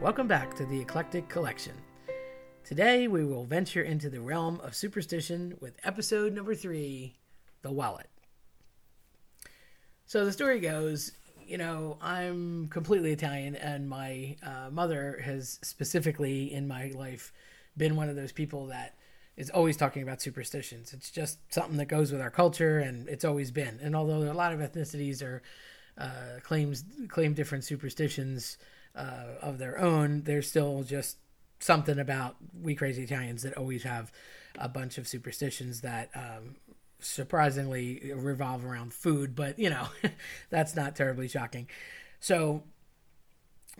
Welcome back to the Eclectic Collection. Today we will venture into the realm of superstition with episode number three The Wallet. So the story goes you know, I'm completely Italian, and my uh, mother has specifically in my life been one of those people that is always talking about superstitions. It's just something that goes with our culture, and it's always been. And although a lot of ethnicities are uh, claims claim different superstitions uh, of their own, there's still just something about we crazy Italians that always have a bunch of superstitions that um, surprisingly revolve around food, but you know, that's not terribly shocking. So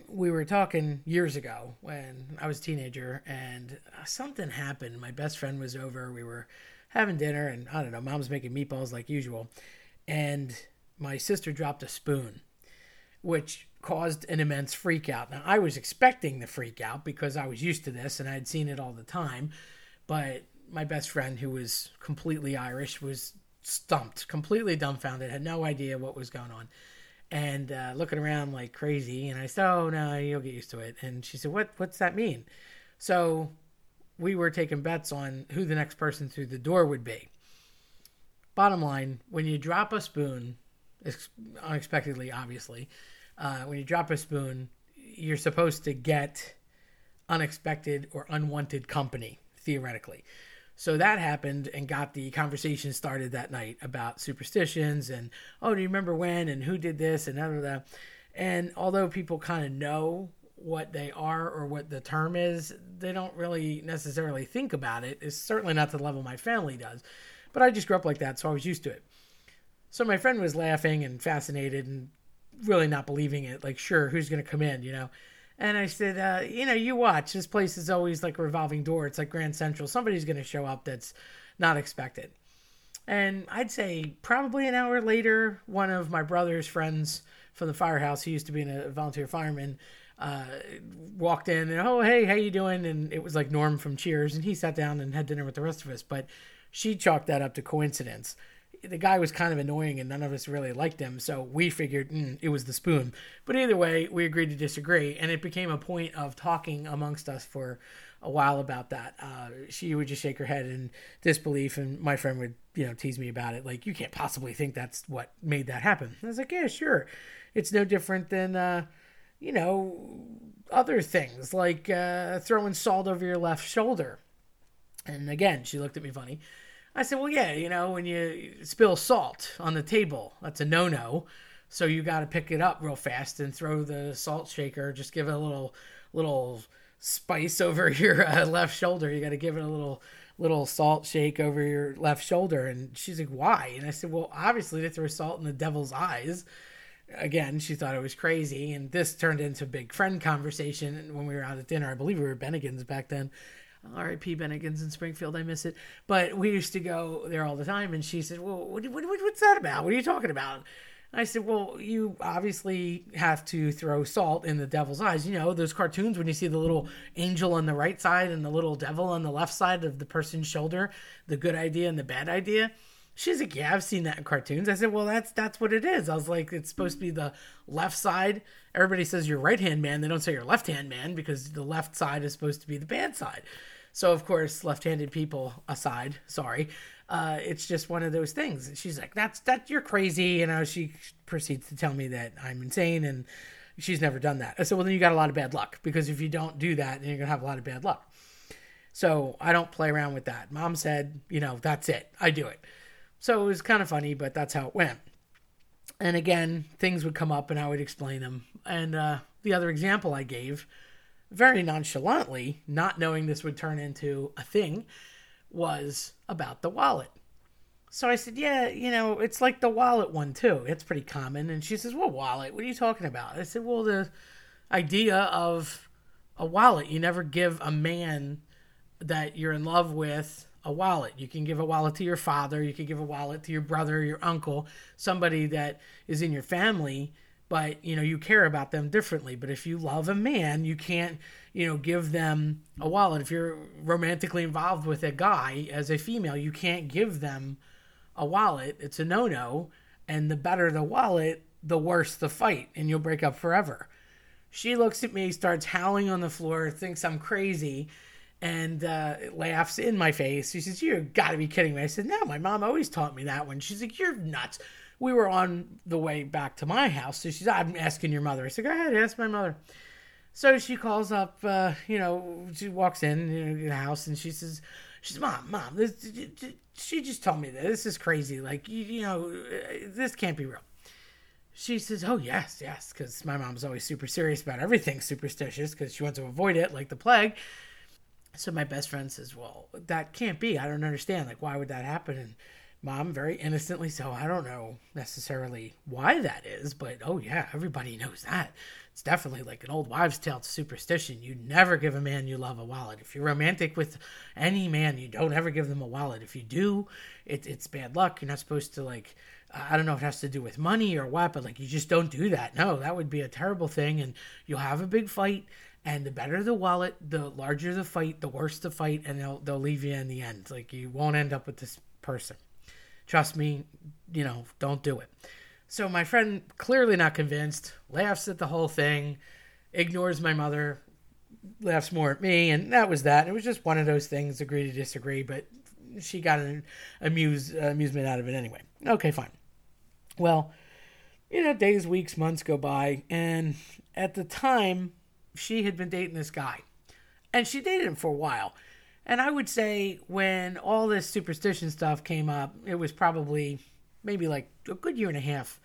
we were talking years ago when I was a teenager and something happened. My best friend was over. We were having dinner and I don't know, mom's making meatballs like usual. And my sister dropped a spoon, which caused an immense freak out. Now, I was expecting the freak out because I was used to this and I'd seen it all the time. But my best friend, who was completely Irish, was stumped, completely dumbfounded, had no idea what was going on, and uh, looking around like crazy. And I said, "Oh no, you'll get used to it." And she said, "What? What's that mean?" So we were taking bets on who the next person through the door would be. Bottom line: when you drop a spoon, unexpectedly, obviously, uh, when you drop a spoon, you're supposed to get unexpected or unwanted company theoretically. So that happened and got the conversation started that night about superstitions and oh, do you remember when and who did this and other that. And although people kind of know what they are or what the term is, they don't really necessarily think about it. It's certainly not to the level my family does. But I just grew up like that, so I was used to it. So my friend was laughing and fascinated and really not believing it. Like, sure, who's going to come in, you know? And I said, uh, you know, you watch. This place is always like a revolving door. It's like Grand Central. Somebody's going to show up that's not expected. And I'd say probably an hour later, one of my brother's friends from the firehouse, he used to be a volunteer fireman, uh, walked in and, oh, hey, how you doing? And it was like Norm from Cheers. And he sat down and had dinner with the rest of us. But she chalked that up to coincidence the guy was kind of annoying and none of us really liked him. So we figured mm, it was the spoon. But either way, we agreed to disagree. And it became a point of talking amongst us for a while about that. Uh, she would just shake her head in disbelief, and my friend would, you know, tease me about it. Like, you can't possibly think that's what made that happen. I was like, yeah, sure. It's no different than, uh, you know, other things like uh, throwing salt over your left shoulder. And again, she looked at me funny. I said, well, yeah, you know, when you spill salt on the table, that's a no no. So you got to pick it up real fast and throw the salt shaker. Just give it a little, little spice over your uh, left shoulder. You got to give it a little, little salt shake over your left shoulder. And she's like, why? And I said, well, obviously to throw salt in the devil's eyes. Again, she thought it was crazy. And this turned into a big friend conversation when we were out at dinner. I believe we were Bennigan's back then. R.I.P. Bennigan's in Springfield. I miss it. But we used to go there all the time. And she said, Well, what, what, what's that about? What are you talking about? I said, Well, you obviously have to throw salt in the devil's eyes. You know, those cartoons when you see the little angel on the right side and the little devil on the left side of the person's shoulder, the good idea and the bad idea. She's like, Yeah, I've seen that in cartoons. I said, Well, that's that's what it is. I was like, It's supposed to be the left side. Everybody says you're right hand man. They don't say you're left hand man because the left side is supposed to be the bad side. So of course, left-handed people aside, sorry, uh, it's just one of those things. she's like, "That's that you're crazy," you know. She proceeds to tell me that I'm insane and she's never done that. I said, "Well, then you got a lot of bad luck because if you don't do that, then you're gonna have a lot of bad luck." So I don't play around with that. Mom said, you know, that's it. I do it. So it was kind of funny, but that's how it went. And again, things would come up and I would explain them. And uh, the other example I gave very nonchalantly, not knowing this would turn into a thing, was about the wallet. So I said, Yeah, you know, it's like the wallet one too. It's pretty common. And she says, What wallet? What are you talking about? I said, Well, the idea of a wallet. You never give a man that you're in love with a wallet. You can give a wallet to your father, you can give a wallet to your brother, your uncle, somebody that is in your family but you know you care about them differently. But if you love a man you can't you know give them a wallet. If you're romantically involved with a guy as a female you can't give them a wallet. It's a no-no and the better the wallet the worse the fight and you'll break up forever. She looks at me, starts howling on the floor, thinks I'm crazy, and uh, laughs in my face. She says, You gotta be kidding me. I said, No, my mom always taught me that one. She's like, You're nuts. We were on the way back to my house. So she's, I'm asking your mother. I said, Go ahead, ask my mother. So she calls up, uh, you know, she walks in you know, the house and she says, She's, Mom, Mom, this, she just told me that this is crazy. Like, you, you know, this can't be real. She says, Oh, yes, yes, because my mom's always super serious about everything superstitious because she wants to avoid it like the plague. So my best friend says, Well, that can't be. I don't understand. Like, why would that happen? And mom, very innocently, so I don't know necessarily why that is, but oh, yeah, everybody knows that. It's definitely like an old wives' tale. Superstition. You never give a man you love a wallet. If you're romantic with any man, you don't ever give them a wallet. If you do, it, it's bad luck. You're not supposed to, like, I don't know if it has to do with money or what, but like, you just don't do that. No, that would be a terrible thing, and you'll have a big fight and the better the wallet, the larger the fight, the worse the fight, and they'll they'll leave you in the end. Like you won't end up with this person. Trust me, you know, don't do it. So my friend, clearly not convinced, laughs at the whole thing, ignores my mother, laughs more at me, and that was that. It was just one of those things, agree to disagree, but she got an amuse, amusement out of it anyway. Okay, fine. Well, you know, days, weeks, months go by, and at the time, she had been dating this guy. And she dated him for a while. And I would say when all this superstition stuff came up, it was probably maybe like a good year and a half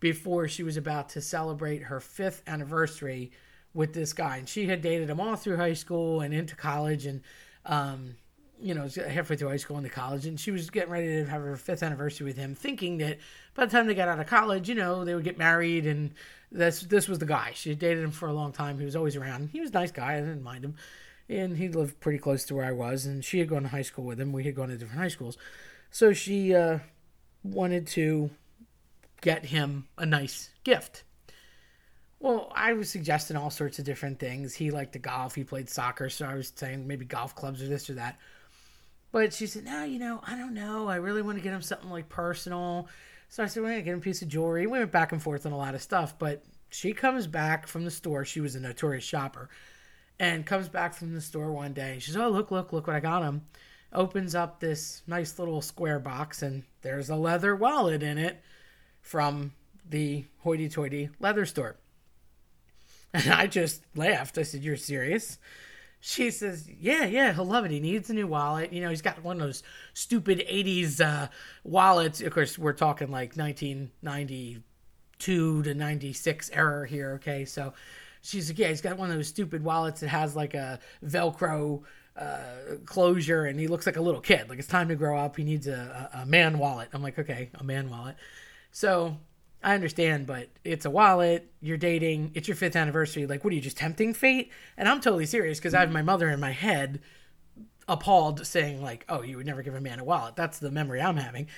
before she was about to celebrate her fifth anniversary with this guy. And she had dated him all through high school and into college and, um, you know, halfway through high school into college. And she was getting ready to have her fifth anniversary with him, thinking that by the time they got out of college, you know, they would get married and this this was the guy. She dated him for a long time. He was always around. He was a nice guy. I didn't mind him, and he lived pretty close to where I was. And she had gone to high school with him. We had gone to different high schools, so she uh, wanted to get him a nice gift. Well, I was suggesting all sorts of different things. He liked to golf. He played soccer, so I was saying maybe golf clubs or this or that. But she said, "No, you know, I don't know. I really want to get him something like personal." So I said, we're going to get him a piece of jewelry. We went back and forth on a lot of stuff, but she comes back from the store. She was a notorious shopper and comes back from the store one day. She says, oh, look, look, look what I got him. Opens up this nice little square box and there's a leather wallet in it from the hoity toity leather store. And I just laughed. I said, You're serious? She says, "Yeah, yeah, he'll love it. He needs a new wallet. You know, he's got one of those stupid '80s uh, wallets. Of course, we're talking like 1992 to '96 era here. Okay, so she's like, yeah, he's got one of those stupid wallets that has like a Velcro uh, closure, and he looks like a little kid. Like it's time to grow up. He needs a, a, a man wallet. I'm like, okay, a man wallet. So I understand, but it's a wallet. You're dating. It's your fifth anniversary. Like, what are you just tempting fate? And I'm totally serious because I have my mm-hmm. mother in my head, appalled, saying like, "Oh, you would never give a man a wallet." That's the memory I'm having.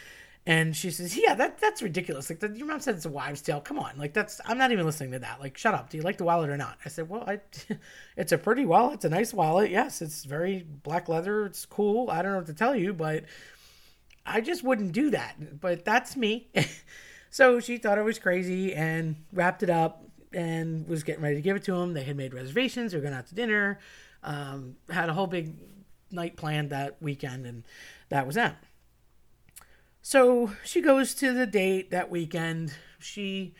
And she says, "Yeah, that that's ridiculous. Like, your mom said it's a wives' tale. Come on, like that's I'm not even listening to that. Like, shut up. Do you like the wallet or not?" I said, "Well, I, it's a pretty wallet. It's a nice wallet. Yes, it's very black leather. It's cool. I don't know what to tell you, but I just wouldn't do that. But that's me." So she thought it was crazy and wrapped it up and was getting ready to give it to him. They had made reservations. They were going out to dinner. Um, had a whole big night planned that weekend, and that was that. So she goes to the date that weekend. She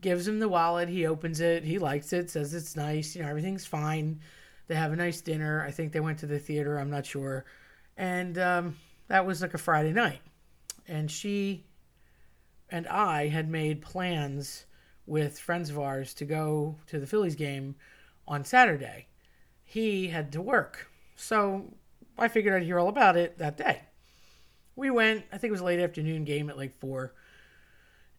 gives him the wallet. He opens it. He likes it. Says it's nice. You know everything's fine. They have a nice dinner. I think they went to the theater. I'm not sure. And um, that was like a Friday night. And she and I had made plans with friends of ours to go to the Phillies game on Saturday. He had to work. So I figured I'd hear all about it that day. We went, I think it was a late afternoon game at like 4.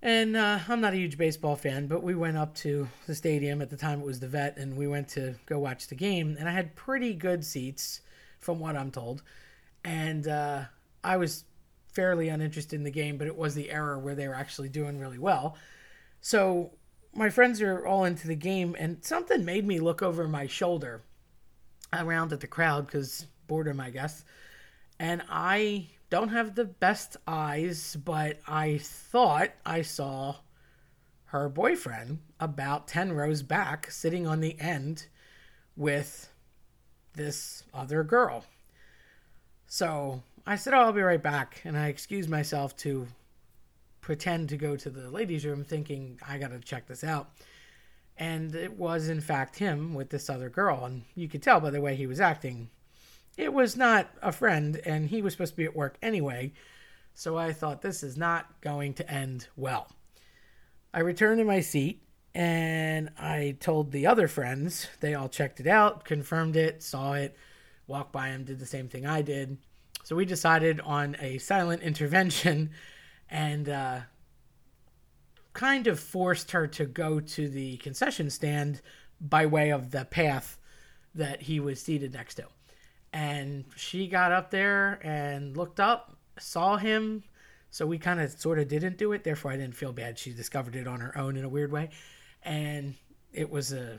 And uh, I'm not a huge baseball fan, but we went up to the stadium. At the time, it was the vet, and we went to go watch the game. And I had pretty good seats, from what I'm told. And uh, I was fairly uninterested in the game, but it was the era where they were actually doing really well. So my friends are all into the game, and something made me look over my shoulder around at the crowd because boredom, I guess. And I don't have the best eyes, but I thought I saw her boyfriend about 10 rows back, sitting on the end with this other girl. So I said, Oh, I'll be right back. And I excused myself to pretend to go to the ladies' room, thinking, I got to check this out. And it was, in fact, him with this other girl. And you could tell by the way he was acting. It was not a friend, and he was supposed to be at work anyway. So I thought, this is not going to end well. I returned to my seat and I told the other friends. They all checked it out, confirmed it, saw it, walked by him, did the same thing I did. So we decided on a silent intervention and uh, kind of forced her to go to the concession stand by way of the path that he was seated next to. And she got up there and looked up, saw him. So we kind of sort of didn't do it. Therefore, I didn't feel bad. She discovered it on her own in a weird way. And it was a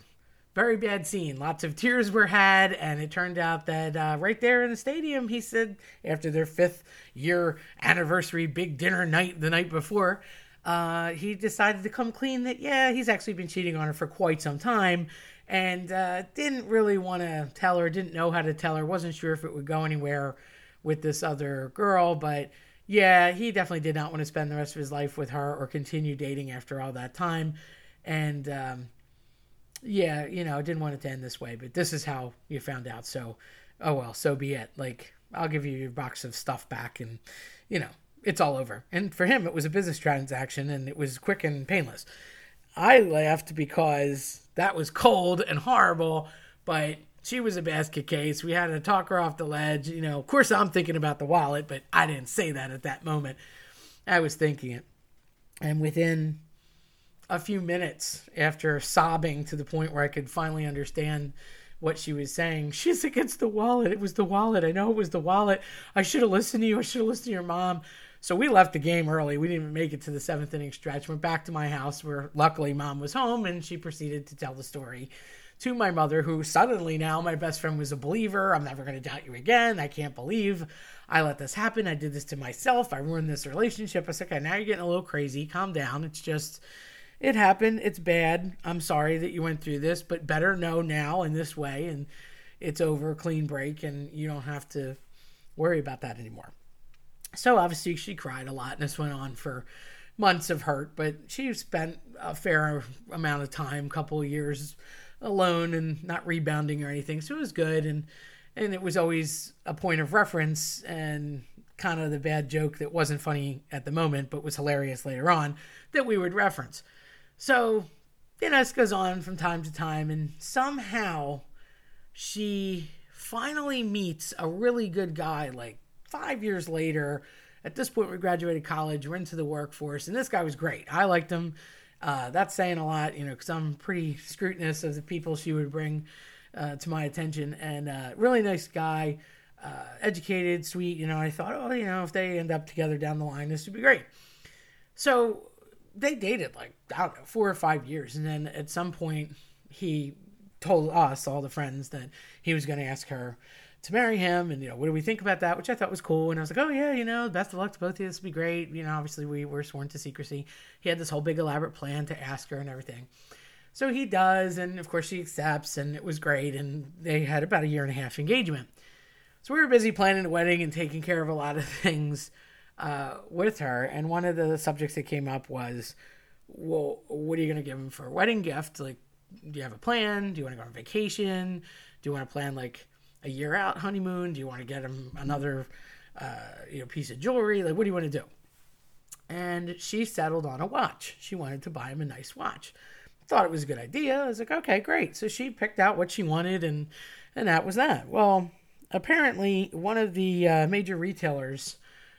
very bad scene. Lots of tears were had, and it turned out that uh, right there in the stadium, he said, after their fifth year anniversary big dinner night the night before, uh, he decided to come clean that, yeah, he's actually been cheating on her for quite some time and uh, didn't really want to tell her, didn't know how to tell her, wasn't sure if it would go anywhere with this other girl, but yeah, he definitely did not want to spend the rest of his life with her or continue dating after all that time. And um, yeah, you know, I didn't want it to end this way, but this is how you found out. So, oh well, so be it. Like, I'll give you your box of stuff back, and you know, it's all over. And for him, it was a business transaction and it was quick and painless. I laughed because that was cold and horrible, but she was a basket case. We had to talk her off the ledge. You know, of course, I'm thinking about the wallet, but I didn't say that at that moment. I was thinking it. And within a few minutes after sobbing to the point where I could finally understand what she was saying. She's against the wallet. It was the wallet. I know it was the wallet. I should have listened to you. I should have listened to your mom. So we left the game early. We didn't even make it to the seventh inning stretch. Went back to my house where luckily mom was home and she proceeded to tell the story to my mother, who suddenly now my best friend was a believer. I'm never going to doubt you again. I can't believe I let this happen. I did this to myself. I ruined this relationship. I said, okay, now you're getting a little crazy. Calm down. It's just, it happened. It's bad. I'm sorry that you went through this, but better know now in this way. And it's over, clean break, and you don't have to worry about that anymore. So obviously she cried a lot, and this went on for months of hurt. But she spent a fair amount of time, couple of years alone, and not rebounding or anything. So it was good, and and it was always a point of reference and kind of the bad joke that wasn't funny at the moment, but was hilarious later on that we would reference. So you goes on from time to time, and somehow she finally meets a really good guy like five years later, at this point, we graduated college, we're into the workforce, and this guy was great. I liked him. Uh, that's saying a lot, you know, because I'm pretty scrutinous of the people she would bring uh, to my attention. And uh, really nice guy, uh, educated, sweet. You know, I thought, oh, you know, if they end up together down the line, this would be great. So they dated like, I don't know, four or five years. And then at some point, he told us, all the friends, that he was going to ask her to marry him and you know what do we think about that which i thought was cool and i was like oh yeah you know best of luck to both of you this will be great. You know obviously we were sworn to secrecy. He had this whole big elaborate plan to ask her and everything. So he does and of course she accepts and it was great and they had about a year and a half engagement. So we were busy planning the wedding and taking care of a lot of things uh, with her and one of the subjects that came up was well what are you going to give him for a wedding gift like do you have a plan do you want to go on vacation do you want to plan like a year out honeymoon? Do you want to get him another uh, you know piece of jewelry? Like, what do you want to do? And she settled on a watch. She wanted to buy him a nice watch. Thought it was a good idea. I was like, okay, great. So she picked out what she wanted, and and that was that. Well, apparently, one of the uh, major retailers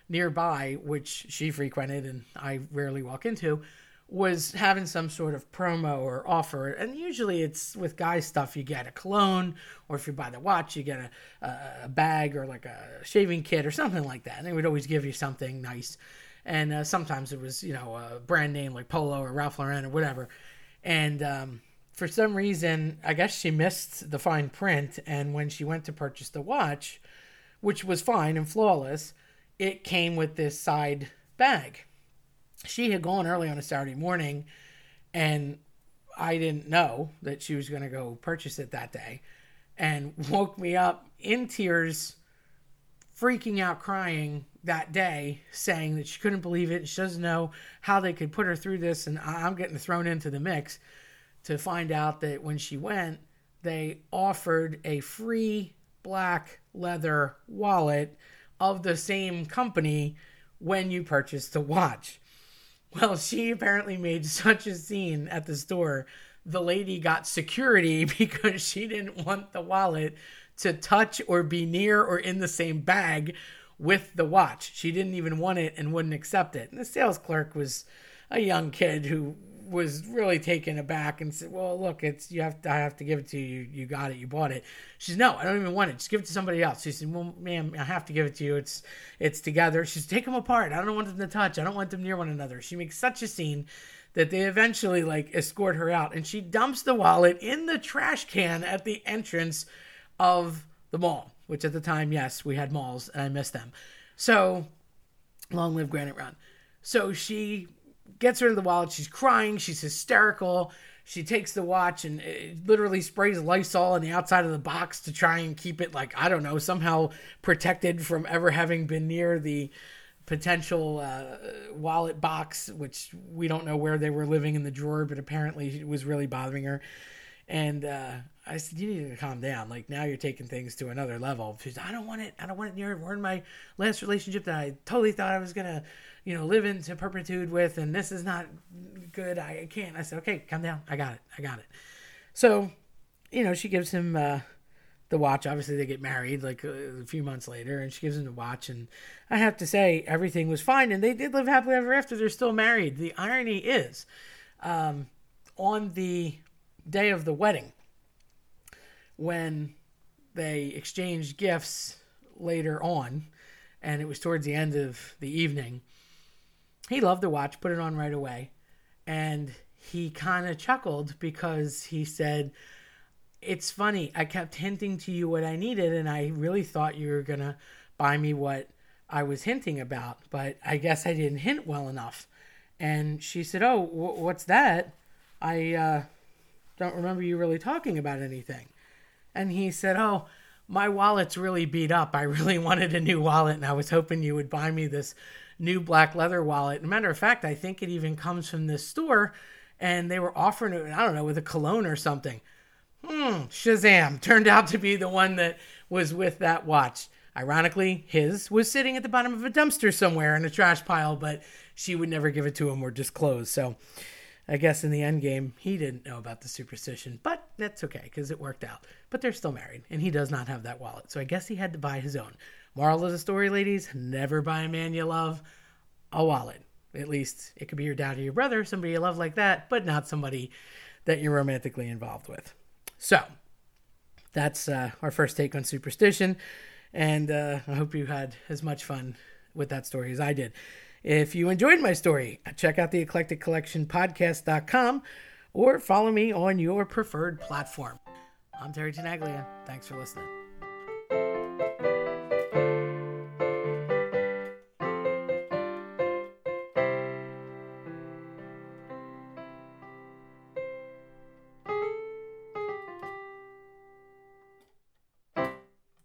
nearby, which she frequented and I rarely walk into, was having some sort of promo or offer. And usually it's with guy stuff. You get a cologne or if you buy the watch you get a, a bag or like a shaving kit or something like that. And they would always give you something nice. And uh, sometimes it was you know a brand name like polo or ralph lauren or whatever. And um, for some reason i guess she missed the fine print. And when she went to purchase the watch which was fine and flawless it came with this side bag she had gone early on a Saturday morning And I didn't know that she was going to go purchase it that day and woke me up in tears, freaking out, crying that day, saying that she couldn't believe it. She doesn't know how they could put her through this. And I'm getting thrown into the mix to find out that when she went, they offered a free black leather wallet of the same company when you purchased the watch. Well, she apparently made such a scene at the store. The lady got security because she didn't want the wallet to touch or be near or in the same bag with the watch. She didn't even want it and wouldn't accept it. And the sales clerk was a young kid who was really taken aback and said, "Well, look, it's you have to, I have to give it to you. You got it. You bought it." She said, "No, I don't even want it. Just give it to somebody else." She said, "Well, ma'am, I have to give it to you. It's it's together." She said, "Take them apart. I don't want them to touch. I don't want them near one another." She makes such a scene that they eventually like escort her out, and she dumps the wallet in the trash can at the entrance of the mall. Which at the time, yes, we had malls, and I missed them. So, long live Granite Run. So she gets her the wallet. She's crying. She's hysterical. She takes the watch and literally sprays Lysol on the outside of the box to try and keep it like I don't know somehow protected from ever having been near the potential uh, wallet box, which we don't know where they were living in the drawer, but apparently it was really bothering her. And uh, I said, "You need to calm down. Like now you're taking things to another level." She's, "I don't want it. I don't want it near. We're in my last relationship that I totally thought I was gonna." you know, live into perpetuity with, and this is not good. I can't. I said, okay, calm down. I got it. I got it. So, you know, she gives him uh, the watch. Obviously, they get married like a, a, few months later, and she gives him the watch. And I have to say, everything was fine, and they did live happily ever after. They're still married. The irony is, um, on the day of the wedding, when they exchanged gifts later on, and it was towards the end of the evening he loved the watch, put it on right away. And he kind of chuckled because he said, It's funny. I kept hinting to you what I needed, and I really thought you were going to buy me what I was hinting about, but I guess I didn't hint well enough. And she said, Oh, w- what's that? I uh, don't remember you really talking about anything. And he said, Oh, my wallet's really beat up. I really wanted a new wallet, and I was hoping you would buy me this new black leather wallet. matter of fact, I think it even comes from this store, and they were offering it, I don't know, with a cologne or something. Hmm, Shazam. Turned out to be the one that was with that watch. Ironically, his was sitting at the bottom of a dumpster somewhere in a trash pile, but she would never give it to him or disclose. So I guess in the end game, he didn't know about the superstition, but that's okay because it worked out. But they're still married, and he does not have that wallet. So I guess he had to buy his own. Moral of the story, ladies never buy a man you love a wallet. At least it could be your dad or your brother, somebody you love like that, but not somebody that you're romantically involved with. So that's uh, our first take on superstition. And uh, I hope you had as much fun with that story as I did. If you enjoyed my story, check out the Eclectic Collection podcast.com or follow me on your preferred platform. I'm Terry Tenaglia. Thanks for listening.